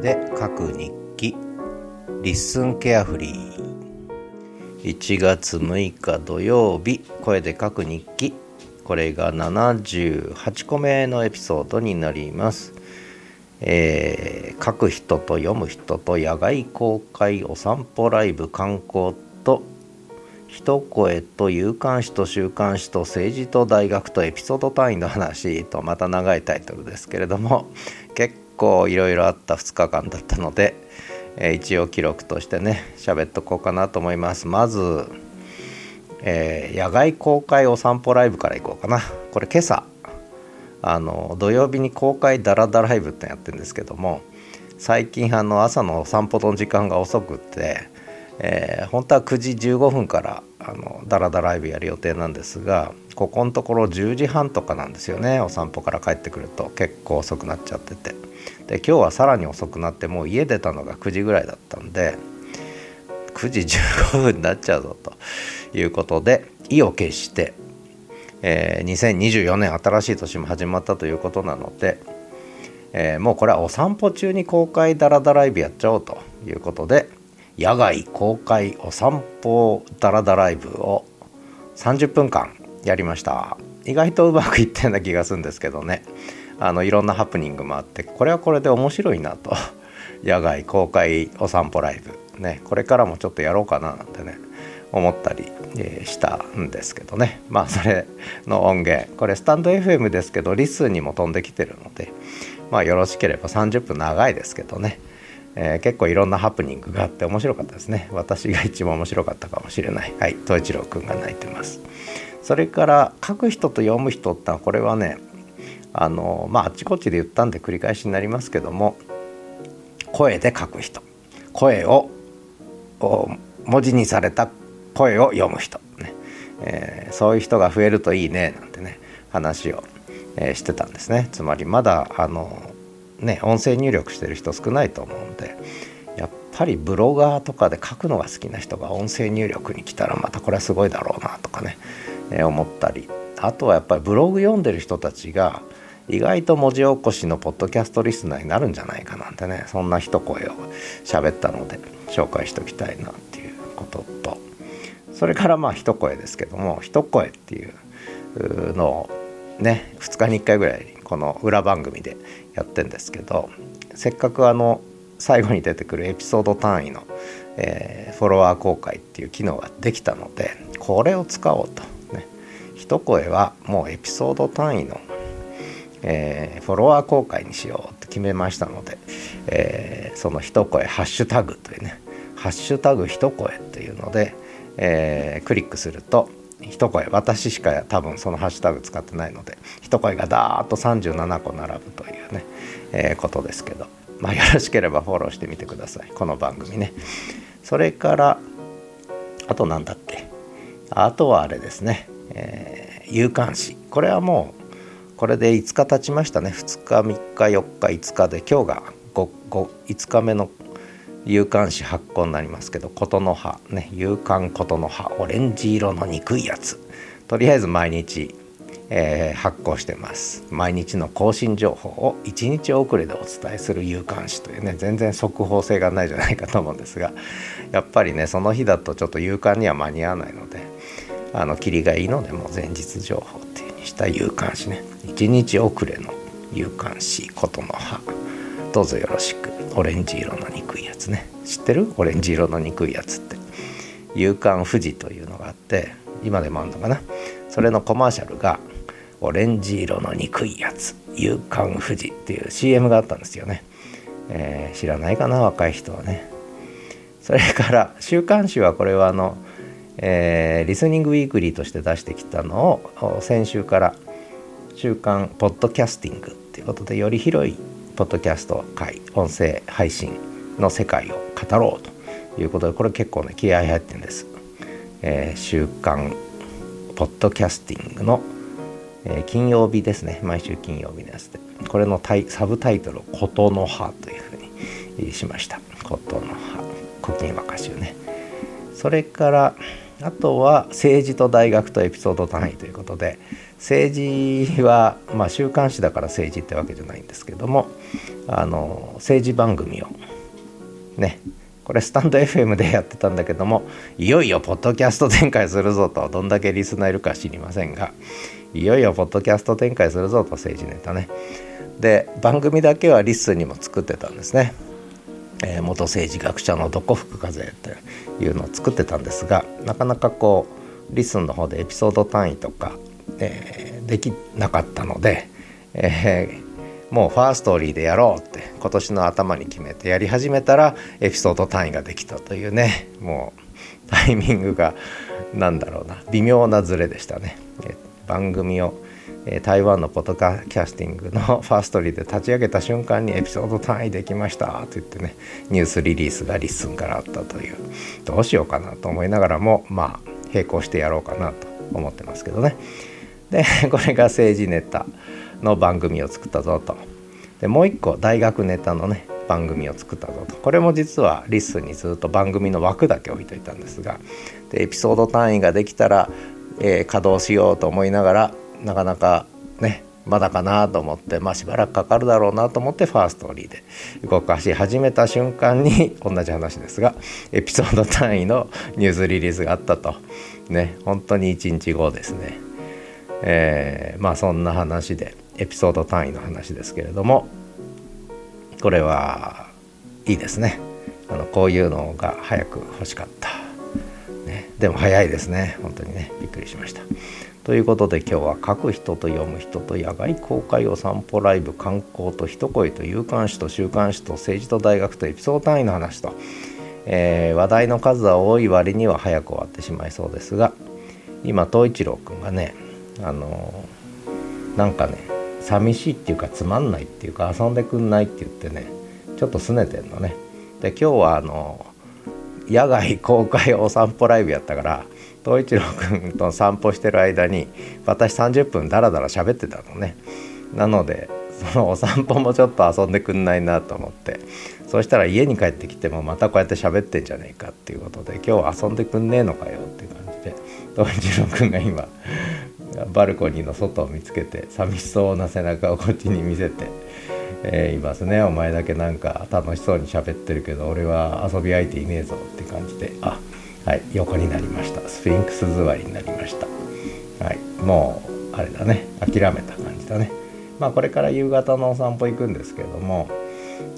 で書く日記。リッスンケアフリー。1月6日土曜日。声で書く日記。これが78個目のエピソードになります。えー、書く人と読む人と野外公開お散歩ライブ観光と一声と有刊誌と週刊誌と政治と大学とエピソード単位の話とまた長いタイトルですけれども結構いろいろあった2日間だったので、えー、一応記録としてね喋っとこうかなと思います。まず、えー、野外公開お散歩ライブからいこうかな。これ今朝あの土曜日に公開ダラダライブってやってるんですけども最近あの朝のお散歩の時間が遅くって、えー、本当は9時15分からあのダラダライブやる予定なんですがここのところ10時半とかなんですよねお散歩から帰ってくると。結構遅くなっちゃってて。で今日はさらに遅くなってもう家出たのが9時ぐらいだったんで9時15分になっちゃうぞと。いうことで意を決してえー、2024年新しい年も始まったということなので、えー、もうこれはお散歩中に公開ダラダライブやっちゃおうということで野外公開お散歩ダラダライブを30分間やりました。意外とうまくいったような気がするんですけどね。あのいろんなハプニングもあってこれはこれで面白いなと。野外公開お散歩ライブ。ねこれからもちょっとやろうかななんてね思ったり、したんですけどね。まあそれの音源。これスタンド FM ですけどリスにも飛んできてるのでまあよろしければ30分長いですけどね、えー、結構いろんなハプニングがあって面白かったですね。私が一番面白かったかもしれない。はい東一郎くんが泣いてます。それから書く人と読む人ってのはこれはねあのまああっちこっちで言ったんで繰り返しになりますけども声で書く人。声を文字にされた声を読む人、ね。えー、そういう人が増えるといいねなんてね話を、えー、してたんですね。つまりまだあのね音声入力してる人少ないと思うんでやっぱりブロガーとかで書くのが好きな人が音声入力に来たらまたこれはすごいだろうなとかね、えー、思ったり。あとはやっぱりブログ読んでる人たちが意外と文字起こしのポッドキャストリスナーになるんじゃないかなんてねそんな一声を喋ったので紹介しておきたいなっていうことと。それからまあ一声ですけども一声っていうのをね2日に1回ぐらいこの裏番組でやってんですけどせっかくあの最後に出てくるエピソード単位の、えー、フォロワー公開っていう機能ができたのでこれを使おうとね。一声はもうエピソード単位の、えー、フォロワー公開にしようって決めましたので、えー、その一声ハッシュタグというねハッシュタグ一声っていうので、え、クリックすると一声私しか多分そのハッシュタグ使ってないので一声がダーッと37個並ぶというね、えー、ことですけど、まあ、よろしければフォローしてみてください。この番組ね。それからあと何だっけ？あとはあれですね、えー、有刊誌。これはもうこれで5日経ちましたね。2日3日4日5日で今日が 5, 5, 5日目の有刊紙発行になりますけど琴の葉ね有刊琴の葉オレンジ色の憎いやつ。とりあえず毎日、えー、発行してます。毎日の更新情報を1日遅れでお伝えする有刊紙というね全然速報性がないじゃないかと思うんですがやっぱりねその日だとちょっと有刊には間に合わないのであの霧がいいのでもう前日情報っていう風にした有刊紙ね。1日遅れの有刊紙琴の葉。どうぞよろしく。オレンジ色の憎いやつね。知ってる？オレンジ色の憎いやつって「夕刊富士」というのがあって今でもあるのかな？それのコマーシャルが「オレンジ色の憎いやつ夕刊富士」っていう CM があったんですよね、えー、知らないかな？若い人はね。それから週刊誌はこれはあの、えー、リスニングウィークリーとして出してきたのを先週から週刊ポッドキャスティングっていうことでより広いポッドキャスト界音声配信の世界を語ろうということでこれ結構ね気合入ってるんです、えー、週刊ポッドキャスティングの、えー、金曜日ですね。毎週金曜日のやつで。これのタイサブタイトルを「琴の葉」というふうにしました。琴の葉。古今和歌集ね。それからあとは政治と大学とエピソード単位ということで政治は、まあ、週刊誌だから政治ってわけじゃないんですけどもあの政治番組をねこれスタンド FM でやってたんだけどもいよいよポッドキャスト展開するぞとどんだけリスナーいるか知りませんがいよいよポッドキャスト展開するぞと政治ネタね。で番組だけはリスにも作ってたんですね、えー、元政治学者のどこ吹く風っていうのを作ってたんですがなかなかこうリスンの方でエピソード単位とか、えー、できなかったので、えー、もう Firstory でやろうって今年の頭に決めてやり始めたらエピソード単位ができたというねもうタイミングが何だろうな微妙なズレでしたね。番組を台湾のポッドキャスティングの Firstory で立ち上げた瞬間にエピソード単位できましたと言ってねニュースリリースが LISTEN からあったというどうしようかなと思いながらもまあ並行してやろうかなと思ってますけどね。で これが政治ネタの番組を作ったぞと。でもう一個大学ネタのね番組を作ったぞと。これも実は LISTEN にずっと番組の枠だけ置いといたんですがでエピソード単位ができたらえー、稼働しようと思いながらなかなかねまだかなと思ってまあしばらくかかるだろうなと思って Firstory で動かし始めた瞬間に同じ話ですがエピソード単位のニュースリリースがあったと。ね本当に1日後ですね。えー、まあそんな話でエピソード単位の話ですけれどもこれはいいですね。あのこういうのが早く欲しかった。でも早いですね。本当にねびっくりしました。ということで今日は書く人と読む人と野外公開お散歩ライブ観光と一声と有刊誌と週刊誌と政治と大学とエピソード単位の話と、えー、話題の数は多い割には早く終わってしまいそうですが今東一郎くんがねあのー、なんかね寂しいっていうかつまんないっていうか遊んでくんないって言ってねちょっと拗ねてんのね。で今日はあのー野外公開お散歩ライブやったから東一郎君と散歩してる間に私30分ダラダラ喋ってたのね。なのでそのお散歩もちょっと遊んでくんないなと思って。そしたら家に帰ってきてもまたこうやって喋ってんじゃねえかっていうことで今日遊んでくんねえのかよっていう感じで東一郎君が今バルコニーの外を見つけて寂しそうな背中をこっちに見せてえー、いますね。お前だけなんか楽しそうに喋ってるけど俺は遊び相手いねえぞって感じで。あはい。横になりました。スフィンクス座りになりました。はい。もうあれだね。諦めた感じだね。まあこれから夕方のお散歩行くんですけども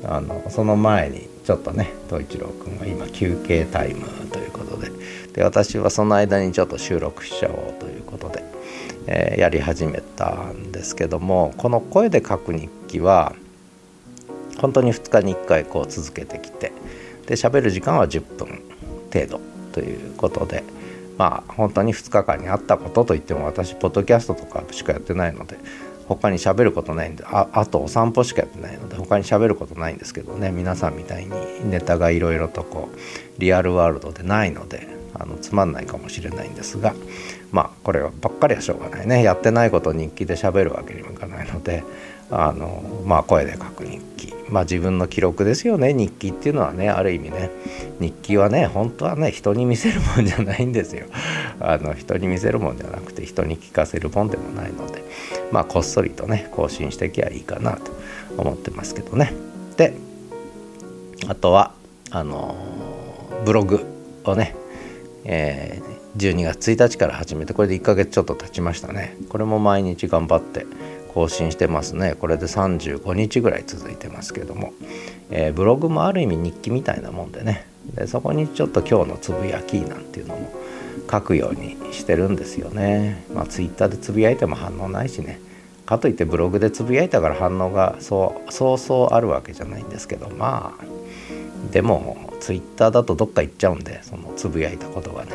あのその前にちょっとね東一郎君が今休憩タイムということで。で私はその間にちょっと収録しちゃおうということで、えー、やり始めたんですけどもこの声で書く日記は本当に2日に1回こう続けてきてで喋る時間は10分程度ということでまあ本当に2日間にあったことといっても私ポッドキャストとかしかやってないので他に喋ることないんでああとお散歩しかやってないので他に喋ることないんですけどね皆さんみたいにネタがいろいろとこうリアルワールドでないのであのつまんないかもしれないんですがまあこればっかりはしょうがないね。やってないことを日記で喋るわけにもいかないのであのまあ声で書く日記。まあ自分の記録ですよね。日記っていうのはねある意味ね日記はね本当はね人に見せるもんじゃないんですよ。あの人に見せるもんじゃなくて人に聞かせるもんでもないので。まあこっそりとね更新していけばいいかなと思ってますけどね。であとはあのブログをね、えー、12月1日から始めてこれで1ヶ月ちょっと経ちましたね。これも毎日頑張って更新してますね。これで35日ぐらい続いてますけども、えー、ブログもある意味日記みたいなもんでね。でそこにちょっと今日のつぶやきなんていうのも書くようにしてるんですよね。まあツイッターでつぶやいても反応ないしね。かといってブログでつぶやいたから反応がそうそうそうあるわけじゃないんですけど。まあでもツイッターだとどっか行っちゃうんでそのつぶやいたことがね。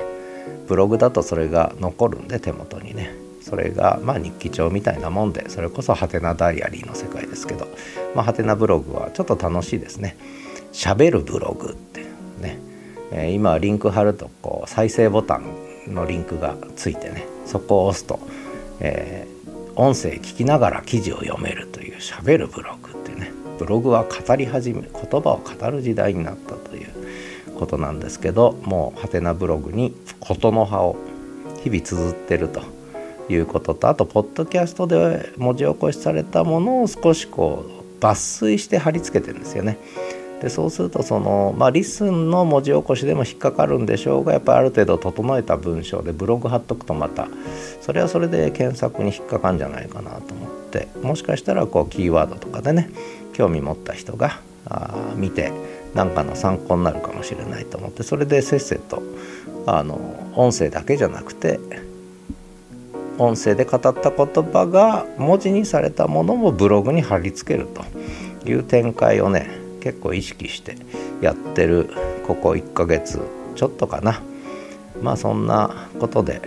ブログだとそれが残るんで手元にね。それがまあ日記帳みたいなもんでそれこそハテナダイアリーの世界ですけどまあハテナブログはちょっと楽しいですね。喋るブログってね、えー、今リンク貼るとこう再生ボタンのリンクがついてねそこを押すと、えー、音声聞きながら記事を読めるという喋るブログってね。ブログは語り始め言葉を語る時代になったということなんですけどもうハテナブログに事の葉を日々綴ってると。いうこととあとポッドキャストで文字起こしされたものを少しこう抜粋して貼り付けてるんですよね。でそうするとそのまあリスンの文字起こしでも引っかかるんでしょうがやっぱりある程度整えた文章でブログ貼っとくとまたそれはそれで検索に引っかかるんじゃないかなと思ってもしかしたらこうキーワードとかでね興味持った人があ見て何かの参考になるかもしれないと思ってそれでせっせとあの音声だけじゃなくて音声で語った言葉が文字にされたものもブログに貼り付けると。いう展開をね結構意識してやってるここ1ヶ月ちょっとかな。まあそんなことで、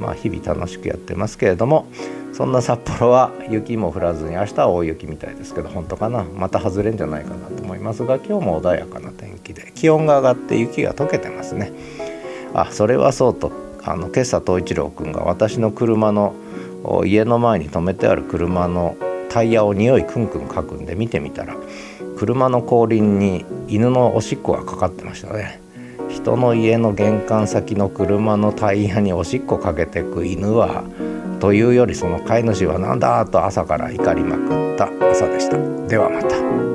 まあ、日々楽しくやってますけれどもそんな札幌は雪も降らずに明日は大雪みたいですけど本当かな？また外れんじゃないかなと思いますが今日も穏やかな天気で気温が上がって雪が溶けてますね。あそれはそうと。あの今朝藤一郎君が私の車の家の前に止めてある車のタイヤを匂いクンクンかくんで見てみたら車の後輪に犬のおしっこがかかってましたね人の家の玄関先の車のタイヤにおしっこかけてく犬はというよりその飼い主は何だと朝から怒りまくった朝でしたではまた。